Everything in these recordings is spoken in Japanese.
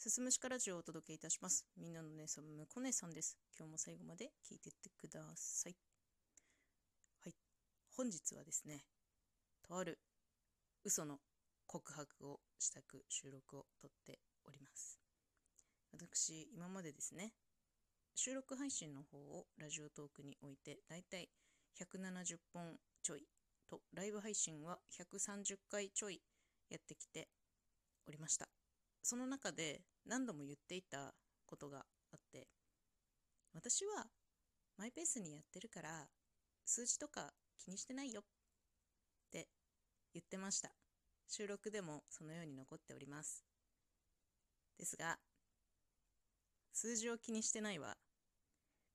すすむしかラジオをお届けいたします。みんなの姉さん、むこ姉さんです。今日も最後まで聞いてってください。はい。本日はですね、とある嘘の告白をしたく収録をとっております。私、今までですね、収録配信の方をラジオトークにおいて、だいたい170本ちょいと、ライブ配信は130回ちょいやってきておりました。その中で何度も言っていたことがあって、私はマイペースにやってるから数字とか気にしてないよって言ってました。収録でもそのように残っております。ですが、数字を気にしてないは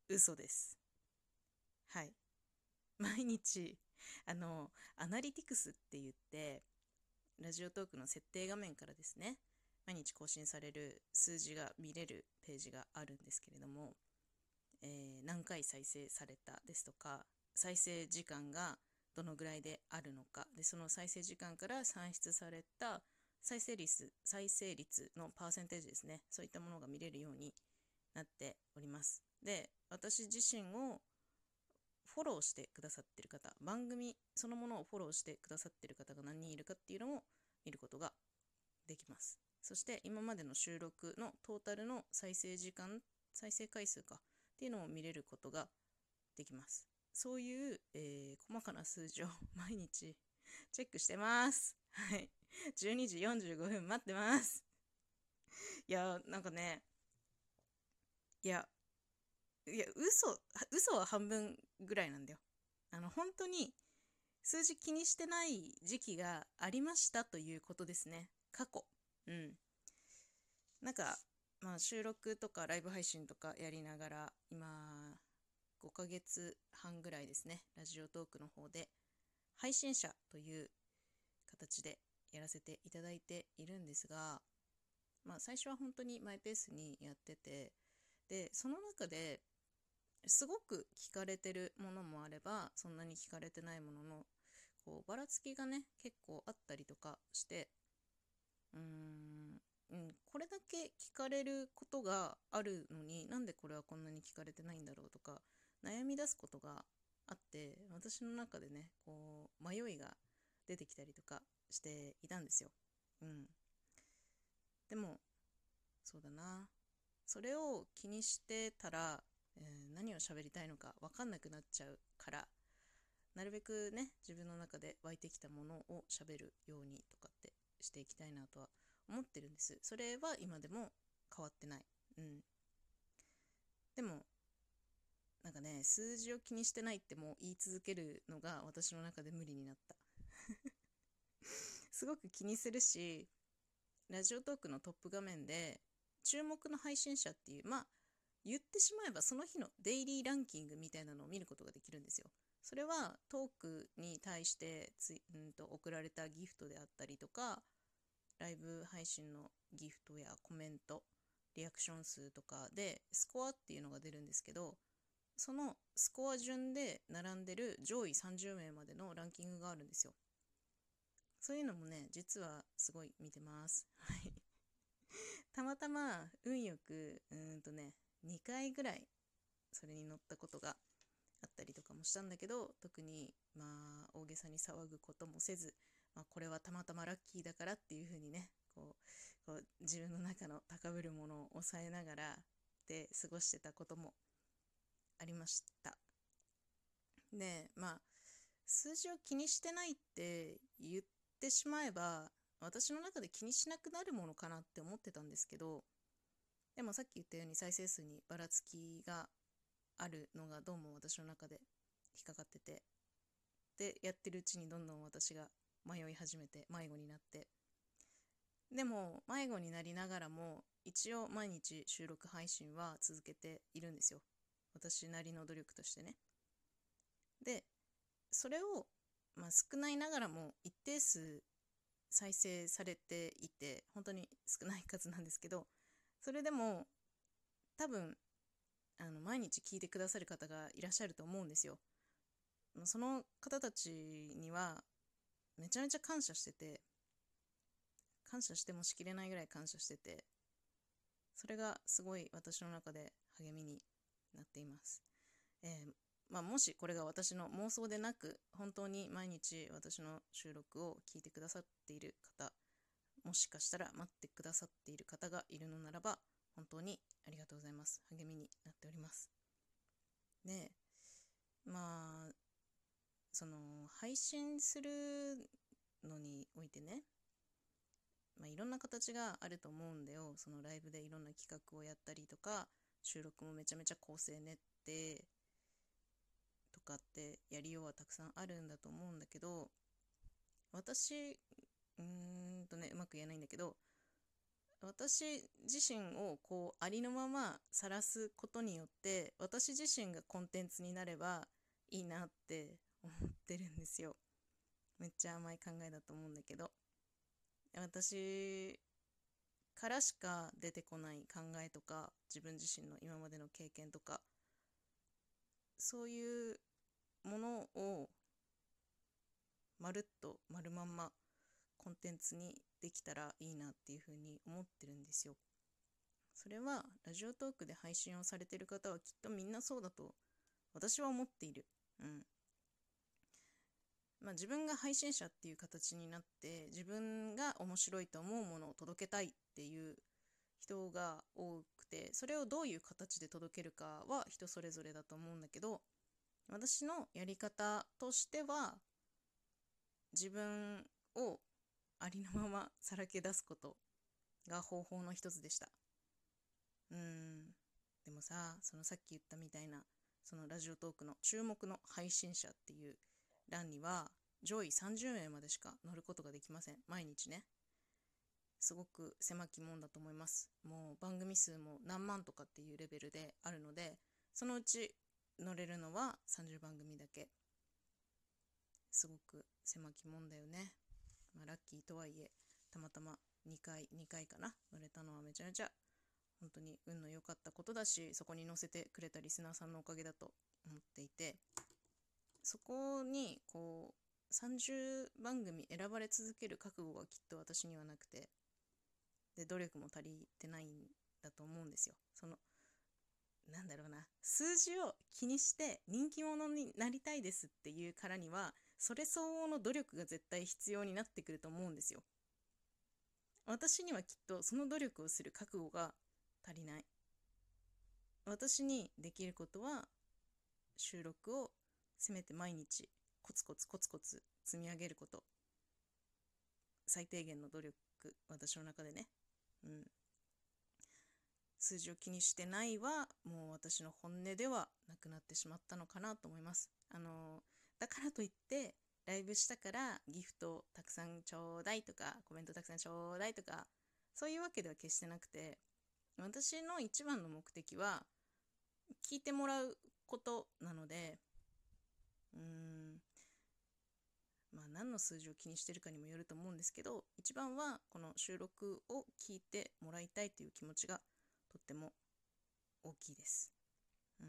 嘘です。はい。毎日、あの、アナリティクスって言って、ラジオトークの設定画面からですね、毎日更新される数字が見れるページがあるんですけれども、えー何回再生されたですとか、再生時間がどのぐらいであるのか、で、その再生時間から算出された再生率、再生率のパーセンテージですね、そういったものが見れるようになっております。で、私自身をフォローしてくださってる方、番組そのものをフォローしてくださってる方が何人いるかっていうのも見ることができます。そして今までの収録のトータルの再生時間、再生回数かっていうのを見れることができます。そういう、えー細かな数字を 毎日チェックしてます。はい。12時45分待ってます。いや、なんかね、いや、いや、嘘、嘘は半分ぐらいなんだよ。あの、本当に数字気にしてない時期がありましたということですね。過去。うん。なんか、まあ、収録とかライブ配信とかやりながら、今、5ヶ月半ぐらいですね、ラジオトークの方で、配信者という形でやらせていただいているんですが、まあ、最初は本当にマイペースにやってて、で、その中で、すごく聞かれてるものもあれば、そんなに聞かれてないものの、こう、ばらつきがね、結構あったりとかして、うーん、うん、これだけ聞かれることがあるのになんでこれはこんなに聞かれてないんだろうとか悩み出すことがあって私の中でねこう迷いが出てきたりとかしていたんですよ。うん、でもそうだな。それを気にしてたら、えー何を喋りたいのか分かんなくなっちゃうからなるべくね自分の中で湧いてきたものを喋るようにとかってしていきたいなとは思ってるんです。それは今でも変わってない。うん。でも、なんかね、数字を気にしてないってもう言い続けるのが私の中で無理になった。すごく気にするし、ラジオトークのトップ画面で、注目の配信者っていう、まあ、言ってしまえばその日のデイリーランキングみたいなのを見ることができるんですよ。それはトークに対してつ、うんと送られたギフトであったりとか、ライブ配信のギフトやコメント、リアクション数とかでスコアっていうのが出るんですけど、そのスコア順で並んでる上位30名までのランキングがあるんですよ。そういうのもね、実はすごい見てます。たまたま運よく、うんとね、2回ぐらいそれに乗ったことがあったりとかもしたんだけど、特にまあ大げさに騒ぐこともせず、まあ、これはたまたまラッキーだからっていう風にねこうこう自分の中の高ぶるものを抑えながらで過ごしてたこともありました。でまあ数字を気にしてないって言ってしまえば私の中で気にしなくなるものかなって思ってたんですけどでもさっき言ったように再生数にばらつきがあるのがどうも私の中で引っかかっててでやってるうちにどんどん私が迷い始めて迷子になって。でも迷子になりながらも一応毎日収録配信は続けているんですよ。私なりの努力としてね。でそれを、まあ、少ないながらも一定数再生されていて本当に少ない数なんですけどそれでも多分あの毎日聞いてくださる方がいらっしゃると思うんですよ。その方たちにはめちゃめちゃ感謝してて感謝してもしきれないぐらい感謝しててそれがすごい私の中で励みになっています。えー、まあ、もしこれが私の妄想でなく本当に毎日私の収録を聞いてくださっている方もしかしたら待ってくださっている方がいるのならば本当にありがとうございます励みになっておりますでまあその配信するのにおいてねまあ、いろんな形があると思うんだよ。そのライブでいろんな企画をやったりとか収録もめちゃめちゃ構成練ってとかってやりようはたくさんあるんだと思うんだけど私うーんとねうまく言えないんだけど私自身をこうありのまま晒すことによって私自身がコンテンツになればいいなって思ってるんですよめっちゃ甘い考えだと思うんだけど私からしか出てこない考えとか自分自身の今までの経験とかそういうものをまるっと丸まんまコンテンツにできたらいいなっていうふうに思ってるんですよ。それはラジオトークで配信をされてる方はきっとみんなそうだと私は思っている。うん。まあ、自分が配信者っていう形になって自分が面白いと思うものを届けたいっていう人が多くてそれをどういう形で届けるかは人それぞれだと思うんだけど私のやり方としては自分をありのままさらけ出すことが方法の一つでした。うん。でもさそのさっき言ったみたいなそのラジオトークの注目の配信者っていう欄には上位30名までしか乗ることができません。毎日ね。すごく狭きもんだと思います。もう番組数も何万とかっていうレベルであるので、そのうち乗れるのは30番組だけ。すごく狭きもんだよね。まあ、ラッキーとはいえ、たまたま2回、2回かな、乗れたのはめちゃめちゃ本当に運の良かったことだし、そこに乗せてくれたリスナーさんのおかげだと思っていて、そこにこう30番組選ばれ続ける覚悟がきっと私にはなくてで努力も足りてないんだと思うんですよ。そのなんだろうな。数字を気にして人気者になりたいですっていうからにはそれ相応の努力が絶対必要になってくると思うんですよ。私にはきっとその努力をする覚悟が足りない。私にできることは収録をせめて毎日コツコツコツコツ積み上げること。最低限の努力私の中でね。うん。数字を気にしてないはもう私の本音ではなくなってしまったのかなと思います。あのだからといってライブしたからギフトたくさんちょうだいとかコメントたくさんちょうだいとかそういうわけでは決してなくて私の一番の目的は聞いてもらうことなのでうーんまあ何の数字を気にしてるかにもよると思うんですけど一番はこの収録を聞いてもらいたいという気持ちがとっても大きいです。うん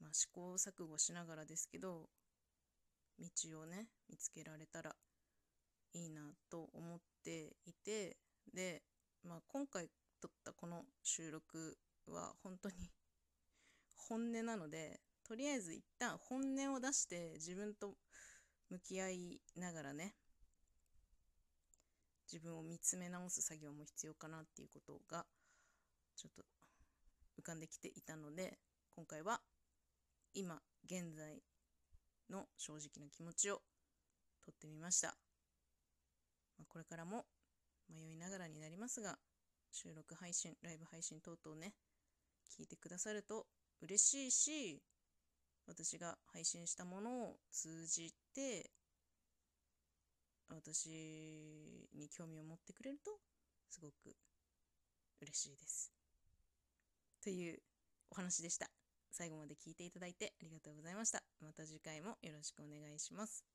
まあ、試行錯誤しながらですけど道をね見つけられたらいいなと思っていてで、まあ、今回撮ったこの収録は本当に本音なのでとりあえず一旦本音を出して自分と向き合いながらね自分を見つめ直す作業も必要かなっていうことがちょっと浮かんできていたので今回は今現在の正直な気持ちをとってみました、まあ、これからも迷いながらになりますが収録配信ライブ配信等々ね聞いてくださると嬉しいし私が配信したものを通じて私に興味を持ってくれるとすごく嬉しいです。というお話でした。最後まで聞いていただいてありがとうございました。また次回もよろしくお願いします。